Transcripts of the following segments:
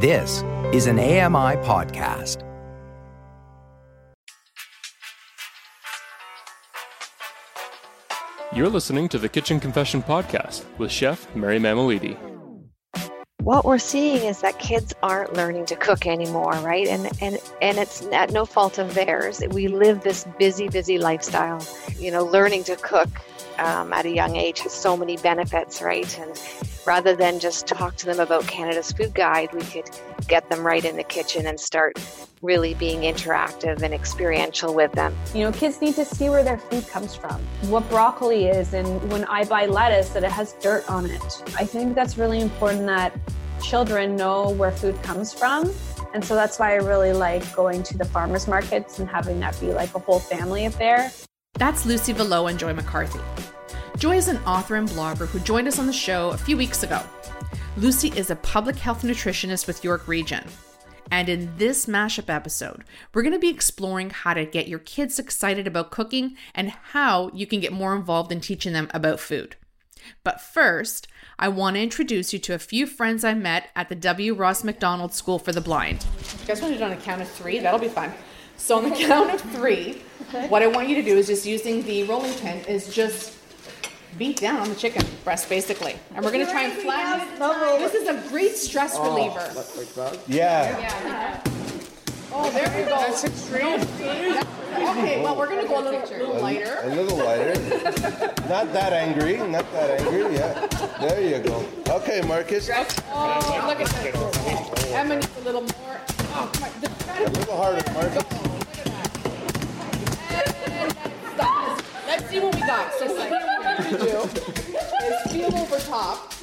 This is an AMI podcast. You're listening to the Kitchen Confession Podcast with Chef Mary Mammoliti. What we're seeing is that kids aren't learning to cook anymore, right? And and and it's at no fault of theirs. We live this busy, busy lifestyle. You know, learning to cook um, at a young age has so many benefits, right? And rather than just talk to them about Canada's food guide, we could get them right in the kitchen and start really being interactive and experiential with them. You know, kids need to see where their food comes from, what broccoli is, and when I buy lettuce, that it has dirt on it. I think that's really important that children know where food comes from. And so that's why I really like going to the farmers markets and having that be like a whole family affair. That's Lucy Velo and Joy McCarthy. Joy is an author and blogger who joined us on the show a few weeks ago. Lucy is a public health nutritionist with York Region. And in this mashup episode, we're going to be exploring how to get your kids excited about cooking and how you can get more involved in teaching them about food. But first, I want to introduce you to a few friends I met at the W. Ross Macdonald School for the Blind. You guys want to do it on a count of three? That'll be fun. So, on the count of three, what I want you to do is just using the rolling pin, is just beat down on the chicken breast, basically. And we're going to try and flatten it. This is a great stress Oh, reliever. Yeah. Oh, there we go. That's extreme. Okay, well, we're going to go a little, little lighter. A little lighter. not that angry. Not that angry. Yeah. There you go. Okay, Marcus. A Oh, look at this. Emma needs a little more. Oh, come on. The- little harder, Marcus. Stop. Let's see what we got. So what to do is feel over top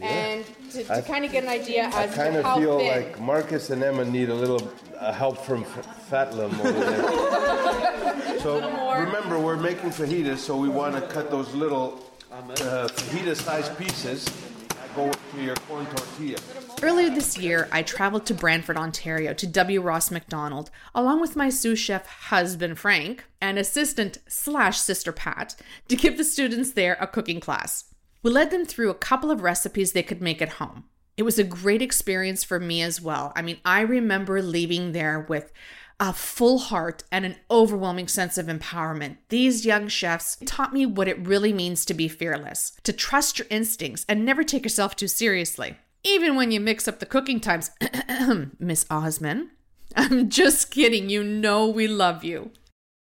and to, to kind of get an idea I as kind to of how feel thick. like Marcus and Emma need a little uh, help from F- Fatlim over there. so remember, we're making fajitas, so we want to cut those little uh, fajita-sized pieces that go into your corn tortilla. Earlier this year, I traveled to Brantford, Ontario to W. Ross Macdonald, along with my sous chef husband Frank and assistant slash sister Pat, to give the students there a cooking class. We led them through a couple of recipes they could make at home. It was a great experience for me as well. I mean, I remember leaving there with a full heart and an overwhelming sense of empowerment. These young chefs taught me what it really means to be fearless, to trust your instincts and never take yourself too seriously. Even when you mix up the cooking times, Miss Osman. I'm just kidding. You know we love you.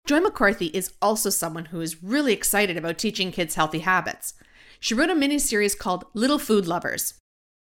Joy McCarthy is also someone who is really excited about teaching kids healthy habits. She wrote a mini series called Little Food Lovers.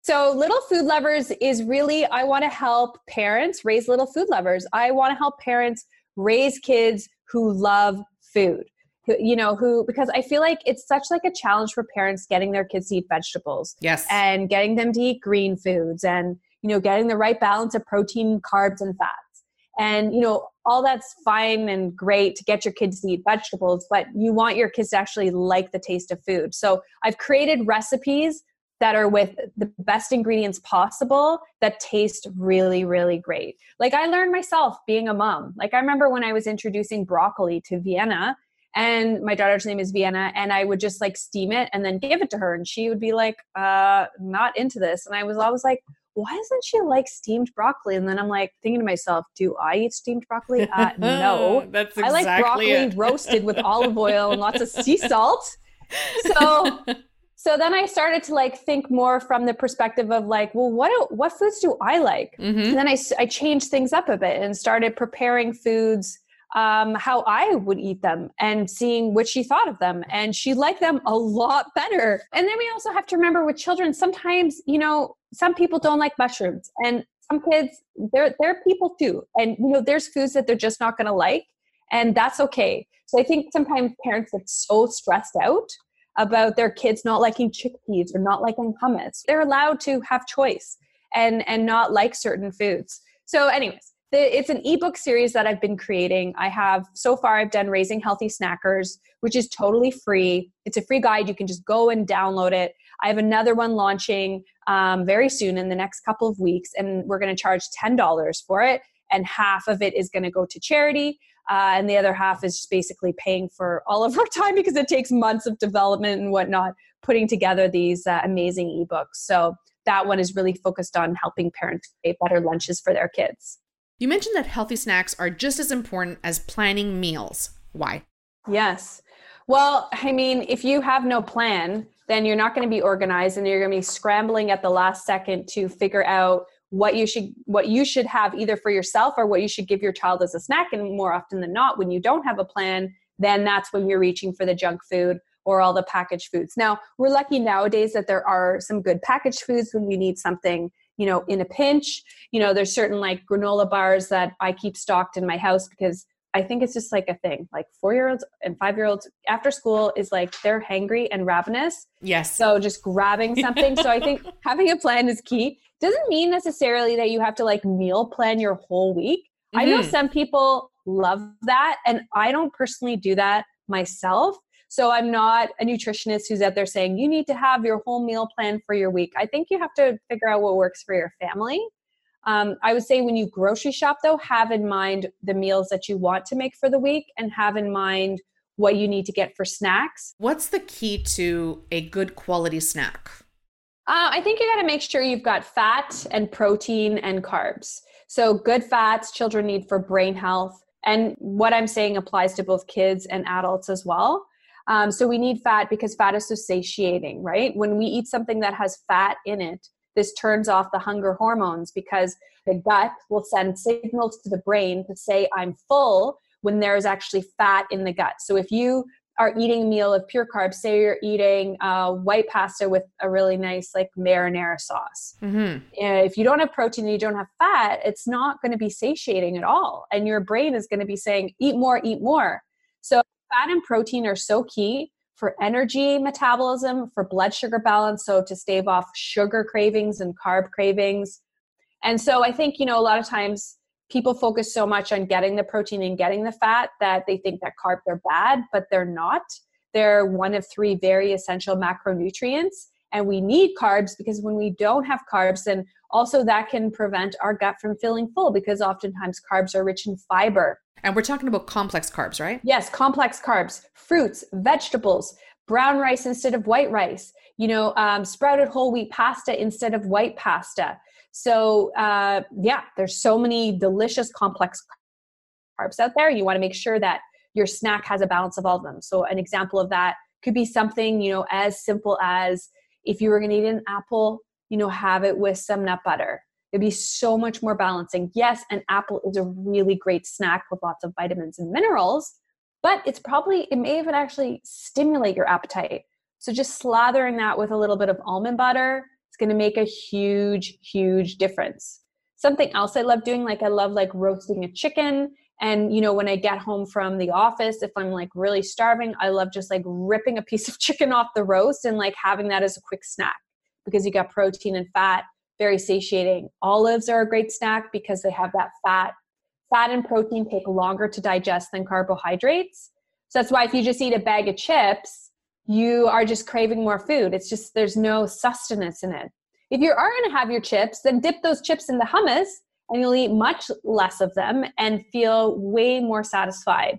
So, Little Food Lovers is really, I want to help parents raise little food lovers. I want to help parents raise kids who love food. You know, who, because I feel like it's such like a challenge for parents getting their kids to eat vegetables Yes. and getting them to eat green foods and, you know, getting the right balance of protein, carbs, and fats. And, you know, all that's fine and great to get your kids to eat vegetables, but you want your kids to actually like the taste of food. So I've created recipes that are with the best ingredients possible that taste really, really great. Like I learned myself being a mom. Like I remember when I was introducing broccoli to Vienna, and my daughter's name is Vienna, and I would just like steam it and then give it to her, and she would be like, uh, not into this. And I was always like, why doesn't she like steamed broccoli? And then I'm like thinking to myself, do I eat steamed broccoli? Uh, no. That's I like broccoli roasted with olive oil and lots of sea salt. So so then I started to like think more from the perspective of like, well, what do, what foods do I like? Mhm. And then I, I changed things up a bit and started preparing foods um, how I would eat them and seeing what she thought of them. And she liked them a lot better. And then we also have to remember with children, sometimes, you know, some people don't like mushrooms and some kids, they're, they're people too. And, you know, there's foods that they're just not going to like. And that's okay. So I think sometimes parents get so stressed out about their kids not liking chickpeas or not liking hummus. They're allowed to have choice and and not like certain foods. So anyways, the, it's an ebook series that I've been creating. I have so far I've done raising healthy snackers, which is totally free. It's a free guide. You can just go and download it. I have another one launching um, very soon in the next couple of weeks, and we're going to charge ten dollars for it, and half of it is going to go to charity. Uh, and the other half is just basically paying for all of our time because it takes months of development and whatnot putting together these uh, amazing ebooks. So that one is really focused on helping parents create better lunches for their kids. You mentioned that healthy snacks are just as important as planning meals. Why? Yes. Well, I mean, if you have no plan, then you're not going to be organized and you're going to be scrambling at the last second to figure out what you should what you should have either for yourself or what you should give your child as a snack and more often than not when you don't have a plan then that's when you're reaching for the junk food or all the packaged foods now we're lucky nowadays that there are some good packaged foods when you need something you know in a pinch you know there's certain like granola bars that i keep stocked in my house because I think it's just like a thing. Like four year olds and five year olds after school is like they're hangry and ravenous. Yes. So just grabbing something. so I think having a plan is key. Doesn't mean necessarily that you have to like meal plan your whole week. Mm-hmm. I know mm-hmm. some people love that, and I don't personally do that myself. So I'm not a nutritionist who's out there saying you need to have your whole meal plan for your week. I think you have to figure out what works for your family. Um, I would say when you grocery shop, though, have in mind the meals that you want to make for the week and have in mind what you need to get for snacks. What's the key to a good quality snack? Uh, I think you got to make sure you've got fat and protein and carbs. So, good fats children need for brain health. And what I'm saying applies to both kids and adults as well. Um, so, we need fat because fat is so satiating, right? When we eat something that has fat in it, this turns off the hunger hormones because the gut will send signals to the brain to say, I'm full when there is actually fat in the gut. So if you are eating a meal of pure carbs, say you're eating uh, white pasta with a really nice like marinara sauce. Mm-hmm. If you don't have protein and you don't have fat, it's not going to be satiating at all. And your brain is going to be saying, eat more, eat more. So fat and protein are so key for energy metabolism, for blood sugar balance, so to stave off sugar cravings and carb cravings. And so I think, you know, a lot of times people focus so much on getting the protein and getting the fat that they think that carbs are bad, but they're not. They're one of three very essential macronutrients. And we need carbs because when we don't have carbs, then also that can prevent our gut from feeling full because oftentimes carbs are rich in fiber and we're talking about complex carbs, right? Yes, complex carbs, fruits, vegetables, brown rice instead of white rice, you know, um, sprouted whole wheat pasta instead of white pasta. So, uh, yeah, there's so many delicious complex carbs out there. You want to make sure that your snack has a balance of all of them. So, an example of that could be something, you know, as simple as if you were going to eat an apple, you know, have it with some nut butter It'd be so much more balancing. Yes, an apple is a really great snack with lots of vitamins and minerals, but it's probably, it may even actually stimulate your appetite. So just slathering that with a little bit of almond butter, going to make a huge, huge difference. Something else I love doing, like I love like roasting a chicken. And you know, when I get home from the office, if I'm like really starving, I love just like ripping a piece of chicken off the roast and like having that as a quick snack because you got protein and fat very satiating. Olives are a great snack because they have that fat. Fat and protein take longer to digest than carbohydrates. So that's why if you just eat a bag of chips, you are just craving more food. It's just there's no sustenance in it. If you are going to have your chips, then dip those chips in the hummus and you'll eat much less of them and feel way more satisfied.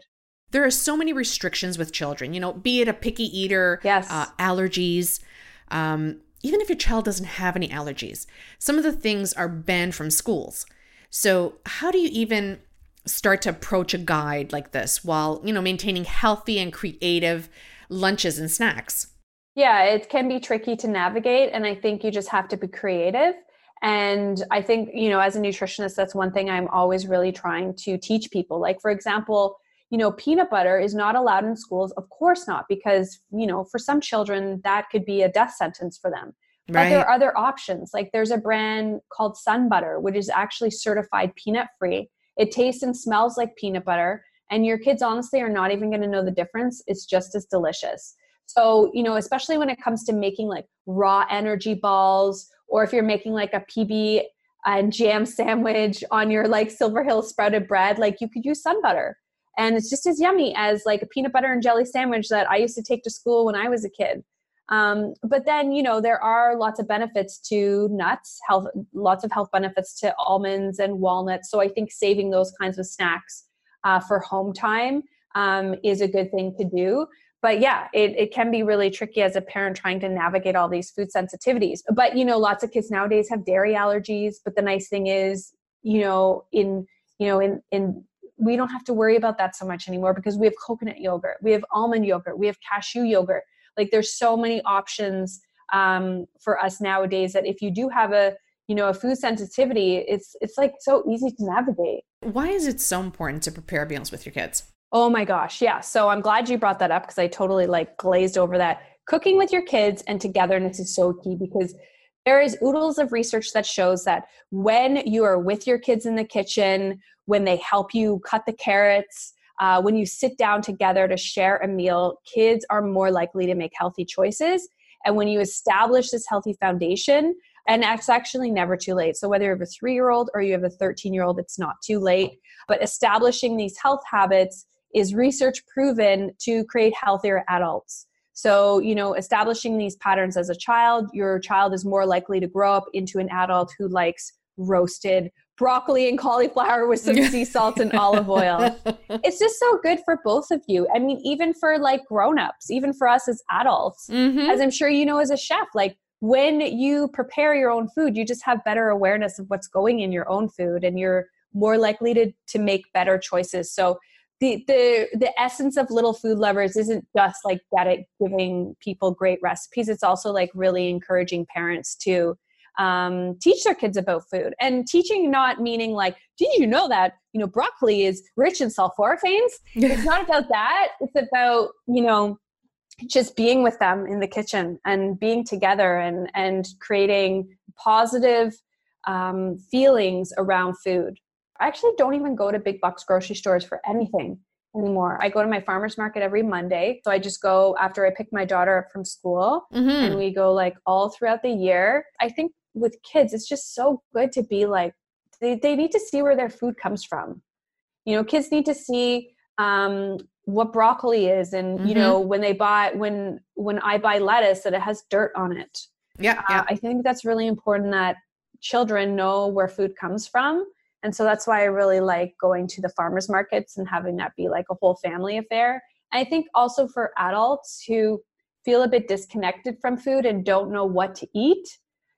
There are so many restrictions with children, you know, be it a picky eater, yes. Uh, allergies, um, even if your child doesn't have any allergies, some of the things are banned from schools. So, how do you even start to approach a guide like this while, you know, maintaining healthy and creative lunches and snacks? Yeah, it can be tricky to navigate and I think you just have to be creative. And I think, you know, as a nutritionist, that's one thing I'm always really trying to teach people. Like, for example, you know, peanut butter is not allowed in schools. Of course not, because, you know, for some children, that could be a death sentence for them. Right. But there are other options. Like there's a brand called Sun Butter, which is actually certified peanut free. It tastes and smells like peanut butter. And your kids honestly are not even going to know the difference. It's just as delicious. So, you know, especially when it comes to making like raw energy balls, or if you're making like a PB and jam sandwich on your like Silver Hill sprouted bread, like you could use sun butter and it's just as yummy as like a peanut butter and jelly sandwich that I used to take to school when I was a kid. Um, but then you know there are lots of benefits to nuts, health, lots of health benefits to almonds and walnuts. So I think saving those kinds of snacks uh, for home time um, is a good thing to do. but yeah, it, it can be really tricky as a parent trying to navigate all these food sensitivities. But you know, lots of kids nowadays have dairy allergies. But the nice thing is, you know, in you know, in in we don't have to worry about that so much anymore because we have coconut yogurt, we have almond yogurt, we have cashew yogurt. Like there's so many options um, for us nowadays that if you do have a you know a food sensitivity, it's it's like so easy to navigate. Why is it so important to prepare meals with your kids? Oh my gosh, yeah. So I'm glad you brought that up because I totally like glazed over that. Cooking with your kids and togetherness is so key because there is oodles of research that shows that when you are with your kids in the kitchen, when they help you cut the carrots, uh, when you sit down together to share a meal, kids are more likely to make healthy choices. And when you establish this healthy foundation, and it's actually never too late. So, whether you have a three year old or you have a 13 year old, it's not too late. But establishing these health habits is research proven to create healthier adults. So, you know, establishing these patterns as a child, your child is more likely to grow up into an adult who likes roasted broccoli and cauliflower with some sea salt and olive oil. It's just so good for both of you. I mean, even for like grown-ups, even for us as adults. Mm-hmm. As I'm sure you know as a chef, like when you prepare your own food, you just have better awareness of what's going in your own food and you're more likely to to make better choices. So the the the essence of little food lovers isn't just like that at giving people great recipes. It's also like really encouraging parents to um, teach their kids about food. And teaching not meaning like did you know that you know broccoli is rich in sulforaphanes it's not about that. It's about you know just being with them in the kitchen and being together and and creating positive um, feelings around food I actually don't even go to big box grocery stores for anything anymore. I go to my farmer's market every Monday. So I just go after I pick my daughter up from school mm-hmm. and we go like all throughout the year. I think with kids, it's just so good to be like, they, they need to see where their food comes from. You know, kids need to see um, what broccoli is and mm-hmm. you know when they buy when when i buy lettuce that it has dirt on it yeah, yeah. Uh, i think that's really important that children know where food comes from and so that's why I really like going to the farmers markets and having that be like a whole family affair. And I think also for adults who feel a bit disconnected from food and don't know what to eat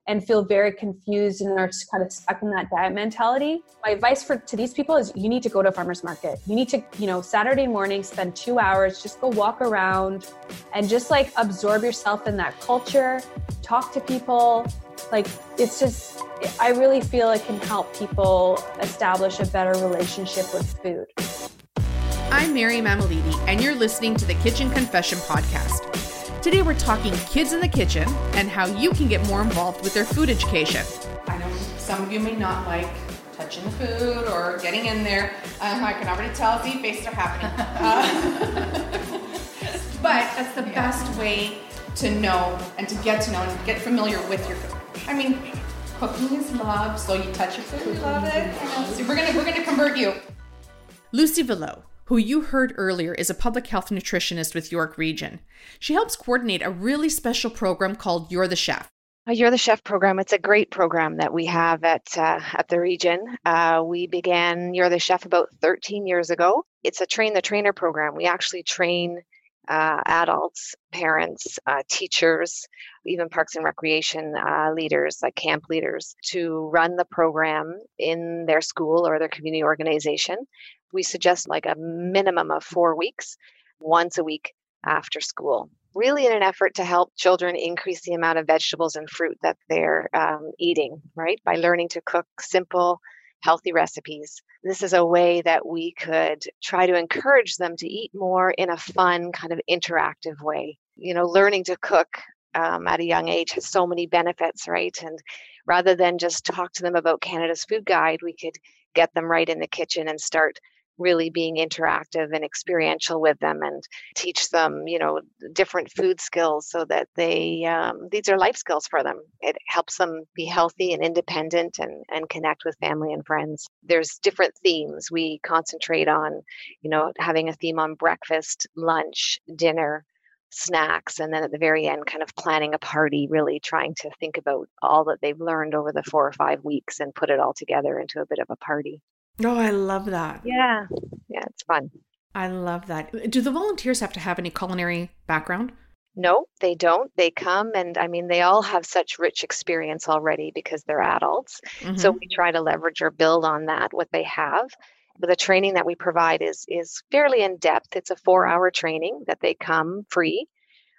and feel very confused and are kind of stuck in that diet mentality. My advice for to these people is you need to go to a farmers market. You need to, you know, Saturday morning spend 2 hours just go walk around and just like absorb yourself in that culture, talk to people. Like it's just I really feel it can help people establish a better relationship with food. I'm Mary Mammoliti, and you're listening to the Kitchen Confession Podcast. Today we're talking kids in the kitchen and how you can get more involved with their food education. I know some of you may not like touching the food or getting in there. Um, I can already tell the faces are happening. Uh, but that's the best way to know and to get to know and get familiar with your food. I mean, Cooking is love, so you touch your food, you love it. So we're gonna we're gonna convert you. Lucy Villot, who you heard earlier, is a public health nutritionist with York Region. She helps coordinate a really special program called You're the Chef. Uh, You're the Chef program. It's a great program that we have at uh, at the region. Uh, we began You're the Chef about 13 years ago. It's a train the trainer program. We actually train uh, adults, parents, uh, teachers, even parks and recreation uh, leaders, like camp leaders, to run the program in their school or their community organization. We suggest like a minimum of four weeks, once a week after school. Really, in an effort to help children increase the amount of vegetables and fruit that they're um, eating, right? By learning to cook simple, healthy recipes. This is a way that we could try to encourage them to eat more in a fun, kind of interactive way. You know, learning to cook um, at a young age has so many benefits, right? And rather than just talk to them about Canada's Food Guide, we could get them right in the kitchen and start really being interactive and experiential with them and teach them you know different food skills so that they um, these are life skills for them. It helps them be healthy and independent and, and connect with family and friends. There's different themes. We concentrate on you know having a theme on breakfast lunch dinner snacks and then at the very end kind of planning a party really trying to think about all that they've learned over the four or five weeks and put it all together into a bit of a party Oh, I love that. Yeah. Yeah, it's fun. I love that. Do the volunteers have to have any culinary background? No, they don't. They come and I mean, they all have such rich experience already because they're adults. Mm-hmm. So we try to leverage or build on that, what they have. But the training that we provide is is fairly in depth. It's a four hour training that they come free.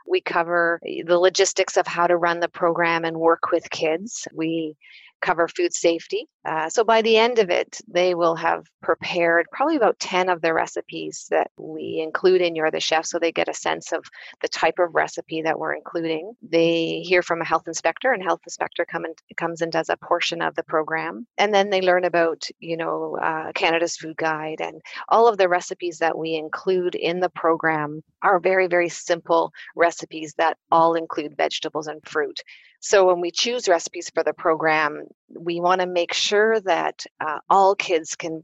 We cover the logistics of how to run the program and work with kids. We cover food safety. Uh, so by the end of it, they will have prepared probably about 10 of the recipes that we include in You're the Chef so they get a sense of the type of recipe that we're including. They hear from a health inspector, and health inspector come and, comes and does a portion of the program. And then they learn about, you know, uh, Canada's Food Guide and all of the recipes that we include in the program are very, very simple recipes that all include vegetables and fruit. So when we choose recipes for the program, we want to make sure that uh, all kids can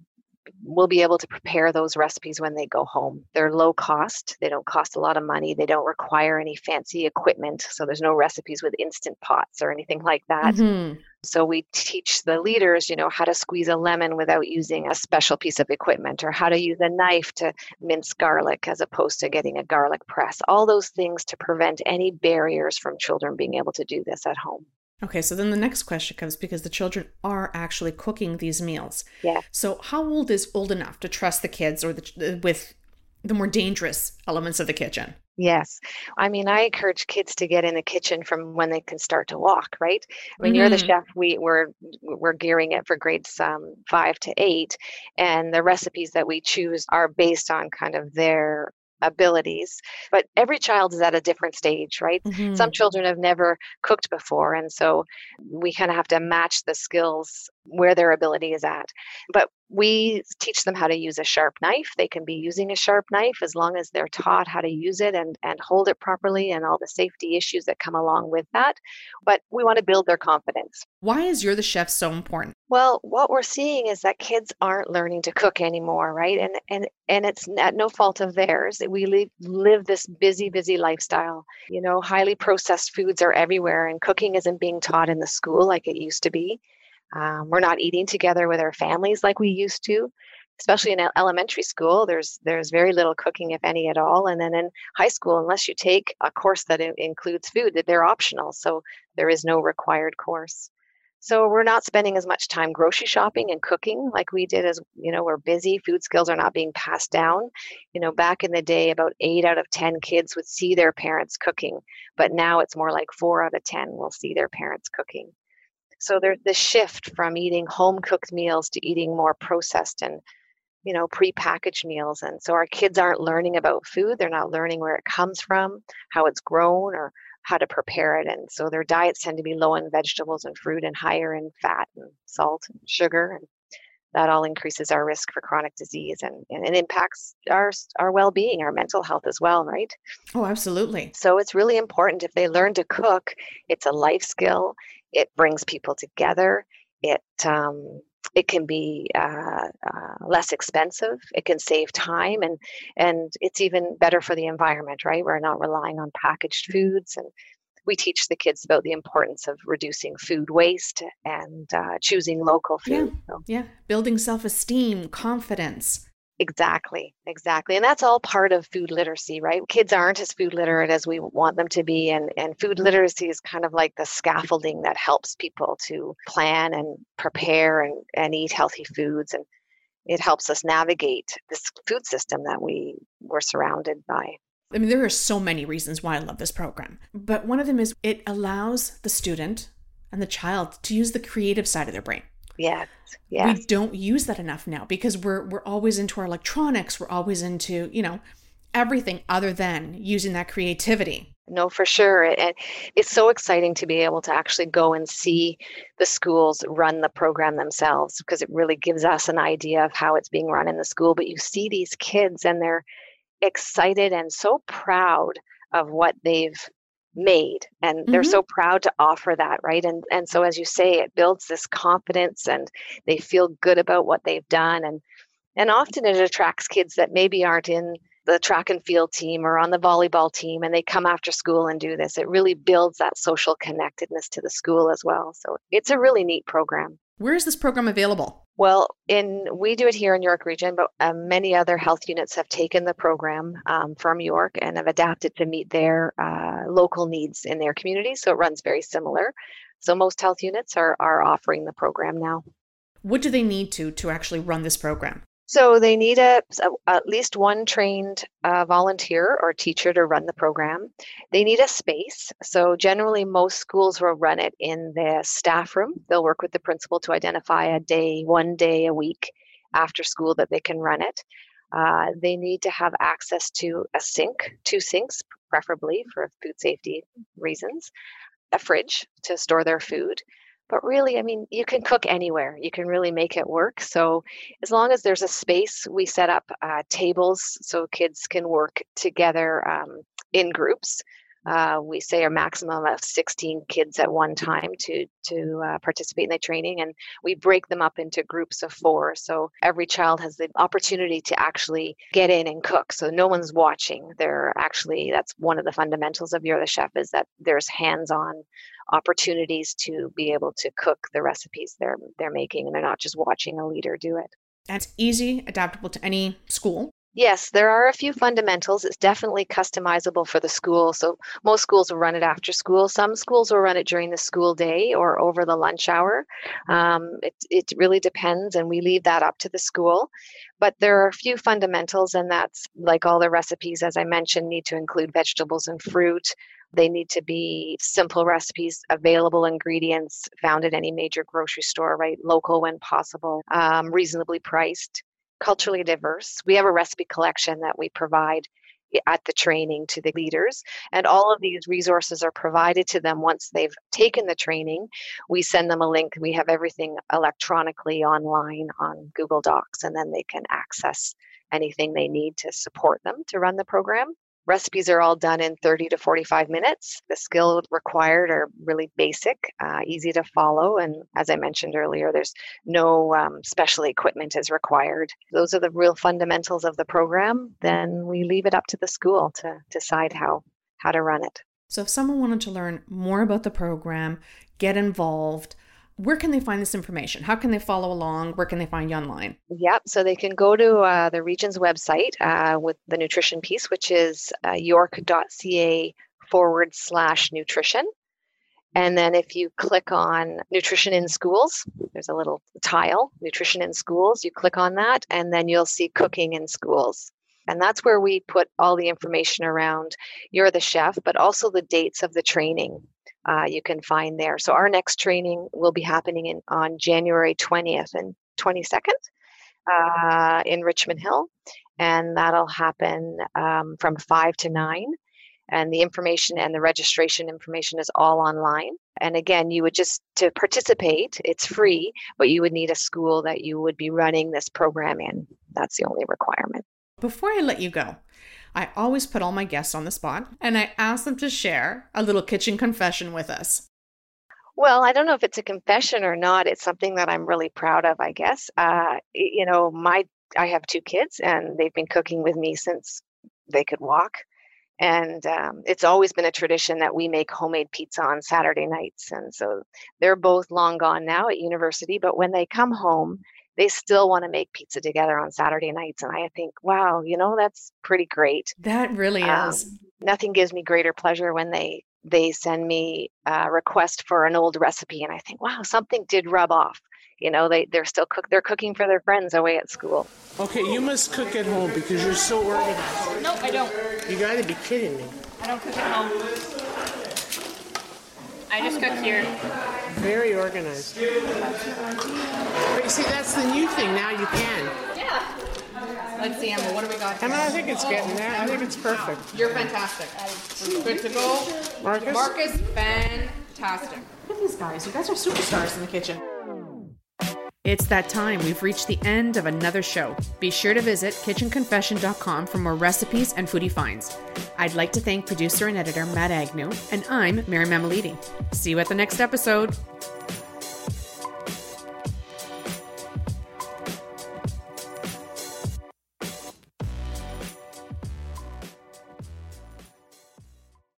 will be able to prepare those recipes when they go home. They're low cost, they don't cost a lot of money, they don't require any fancy equipment. So there's no recipes with instant pots or anything like that. Mm-hmm. So we teach the leaders, you know, how to squeeze a lemon without using a special piece of equipment or how to use a knife to mince garlic as opposed to getting a garlic press. All those things to prevent any barriers from children being able to do this at home. Okay, so then the next question comes because the children are actually cooking these meals. Yeah. So how old is old enough to trust the kids or the, uh, with the more dangerous elements of the kitchen? Yes. I mean, I encourage kids to get in the kitchen from when they can start to walk, right? When mm-hmm. you're the mm-hmm. chef, we, we're, we're gearing it for grades um, five to eight. And the recipes that we choose are based on kind of their abilities but every child is at a different stage right mm-hmm. some children have never cooked before and so we kind of have to match the skills where their ability is at but we teach them how to use a sharp knife. They can be using a sharp knife as long as they're taught how to use it and, and hold it properly and all the safety issues that come along with that but we want to build their confidence. Why is you're the chef so important? Well what we're seeing is that kids aren't learning to cook anymore right? And and and it's at no fault of theirs. We live, live this busy busy lifestyle. You know highly processed foods are everywhere and cooking isn't being taught in the school like it used to be um, we're not eating together with our families like we used to, especially in elementary school. There's there's very little cooking, if any at all. And then in high school, unless you take a course that includes food, that they're optional. So there is no required course. So we're not spending as much time grocery shopping and cooking like we did as you know, we're busy. Food skills are not being passed down. You know, back in the day about 8 out of 10 kids would see their parents cooking, but now it's more like 4 out of 10 will see their parents cooking. So there's this shift from eating home cooked meals to eating more processed and you know pre-packaged meals. And so our kids aren't learning about food. They're not learning where it comes from how it's grown or how to prepare it. And so their diets tend to be low in vegetables and fruit and higher in fat and salt and sugar. And that all increases our risk for chronic disease and, and it impacts our our well-being our mental health as well right? Oh absolutely. So it's really important if they learn to cook it's a life skill it brings people together. It um, it can be uh, uh, less expensive. It can save time, and and it's even better for the environment. Right? We're not relying on packaged foods, and we teach the kids about the importance of reducing food waste and uh, choosing local food. Yeah, so. yeah. building self esteem, confidence. Exactly, exactly. And that's all part of food literacy, right? Kids aren't as food literate as we want them to be. And, and food literacy is kind of like the scaffolding that helps people to plan and prepare and, and eat healthy foods. And it helps us navigate this food system that we were surrounded by. I mean, there are so many reasons why I love this program, but one of them is it allows the student and the child to use the creative side of their brain. Yes. Yes. We don't use that enough now because we're we're always into our electronics, we're always into, you know, everything other than using that creativity. No, for sure. And it's so exciting to be able to actually go and see the schools run the program themselves because it really gives us an idea of how it's being run in the school. But you see these kids and they're excited and so proud of what they've made and they're mm-hmm. so proud to offer that right and and so as you say it builds this confidence and they feel good about what they've done and and often it attracts kids that maybe aren't in the track and field team or on the volleyball team and they come after school and do this it really builds that social connectedness to the school as well so it's a really neat program Where is this program available? Well, in we do it here in York Region, but uh, many other health units have taken the program um, from York and have adapted to meet their uh, local needs in their community. So it runs very similar. So most health units are are offering the program now. What do they need to to actually run this program? So they need a, at least one trained uh, volunteer or teacher to run the program. They need a space. So generally, most schools will run it in the staff room. They'll work with the principal to identify a day, one day a week after school that they can run it. Uh, they need to have access to a sink, two sinks, preferably for food safety reasons, a fridge to store their food, but really i mean you can cook anywhere. You can really make it work. So as long as there's a space we set up uh, tables so kids can work together um, in groups uh, we say a maximum of 16 kids at one time to to uh, participate in the training and we break them up into groups of four so every child has the opportunity to actually get in and cook so no one's watching they're actually that's one of the fundamentals of you're the chef is that there's hands-on opportunities to be able to cook the recipes they're they're making and they're not just watching a leader do it. It's easy, adaptable to any school. Yes, there are a few fundamentals. It's definitely customizable for the school. So most schools will run it after school. Some schools will run it during the school day or over the lunch hour. Um, it, it really depends, and we leave that up to the school. But there are a few fundamentals, and that's like all the recipes, as I mentioned, need to include vegetables and fruit. They need to be simple recipes, available ingredients found at any major grocery store, right? Local when possible, um, reasonably priced, culturally diverse. We have a recipe collection that we provide at the training to the leaders. And all of these resources are provided to them once they've taken the training. We send them a link. We have everything electronically online on Google Docs, and then they can access anything they need to support them to run the program. Recipes are all done in 30 to 45 minutes. The skill required are really basic, uh, easy to follow, and as I mentioned earlier, there's no um, special equipment is required. Those are the real fundamentals of the program. Then we leave it up to the school to decide how how to run it. So, if someone wanted to learn more about the program, get involved, where can they find this information? How can they follow along? Where can they find you online? Yep. So they can go to uh, the region's website uh, with the nutrition piece, which is uh, york.ca forward slash nutrition. And then if you click on nutrition in schools, there's a little tile, nutrition in schools. You click on that, and then you'll see cooking in schools. And that's where we put all the information around you're the chef, but also the dates of the training uh, you can find there. So our next training will be happening in, on January 20th and 22nd uh, in Richmond Hill, and that'll happen um, from 5 to 9. And the information and the registration information is all online. And again, you would just to participate, it's free, but you would need a school that you would be running this program in. That's the only requirement. Before I let you go, I always put all my guests on the spot and I ask them to share a little kitchen confession with us. Well, I don't know if it's a confession or not. It's something that I'm really proud of, I guess. Uh, you know, my I have two kids, and they've been cooking with me since they could walk. And um, it's always been a tradition that we make homemade pizza on Saturday nights. And so they're both long gone now at university, but when they come home, they still want to make pizza together on Saturday nights. And I think, wow, you know, that's pretty great. That really um, is. Nothing gives me greater pleasure when they they send me a request for an old recipe and I think, wow, something did rub off. You know, they, they're still cook they're cooking for their friends away at school. Okay, you must cook at home because you're so organized. No, I don't. You gotta be kidding me. I don't cook at home. I just cook here. Very organized. But you see, that's the new thing. Now you can. Yeah. Let's see, Emma. What do we got? And I think it's getting there. I think it's perfect. You're fantastic. We're good to go. Marcus? Marcus, fantastic. Look at these guys. You guys are superstars in the kitchen. It's that time. We've reached the end of another show. Be sure to visit kitchenconfession.com for more recipes and foodie finds. I'd like to thank producer and editor Matt Agnew, and I'm Mary Mammoliti. See you at the next episode.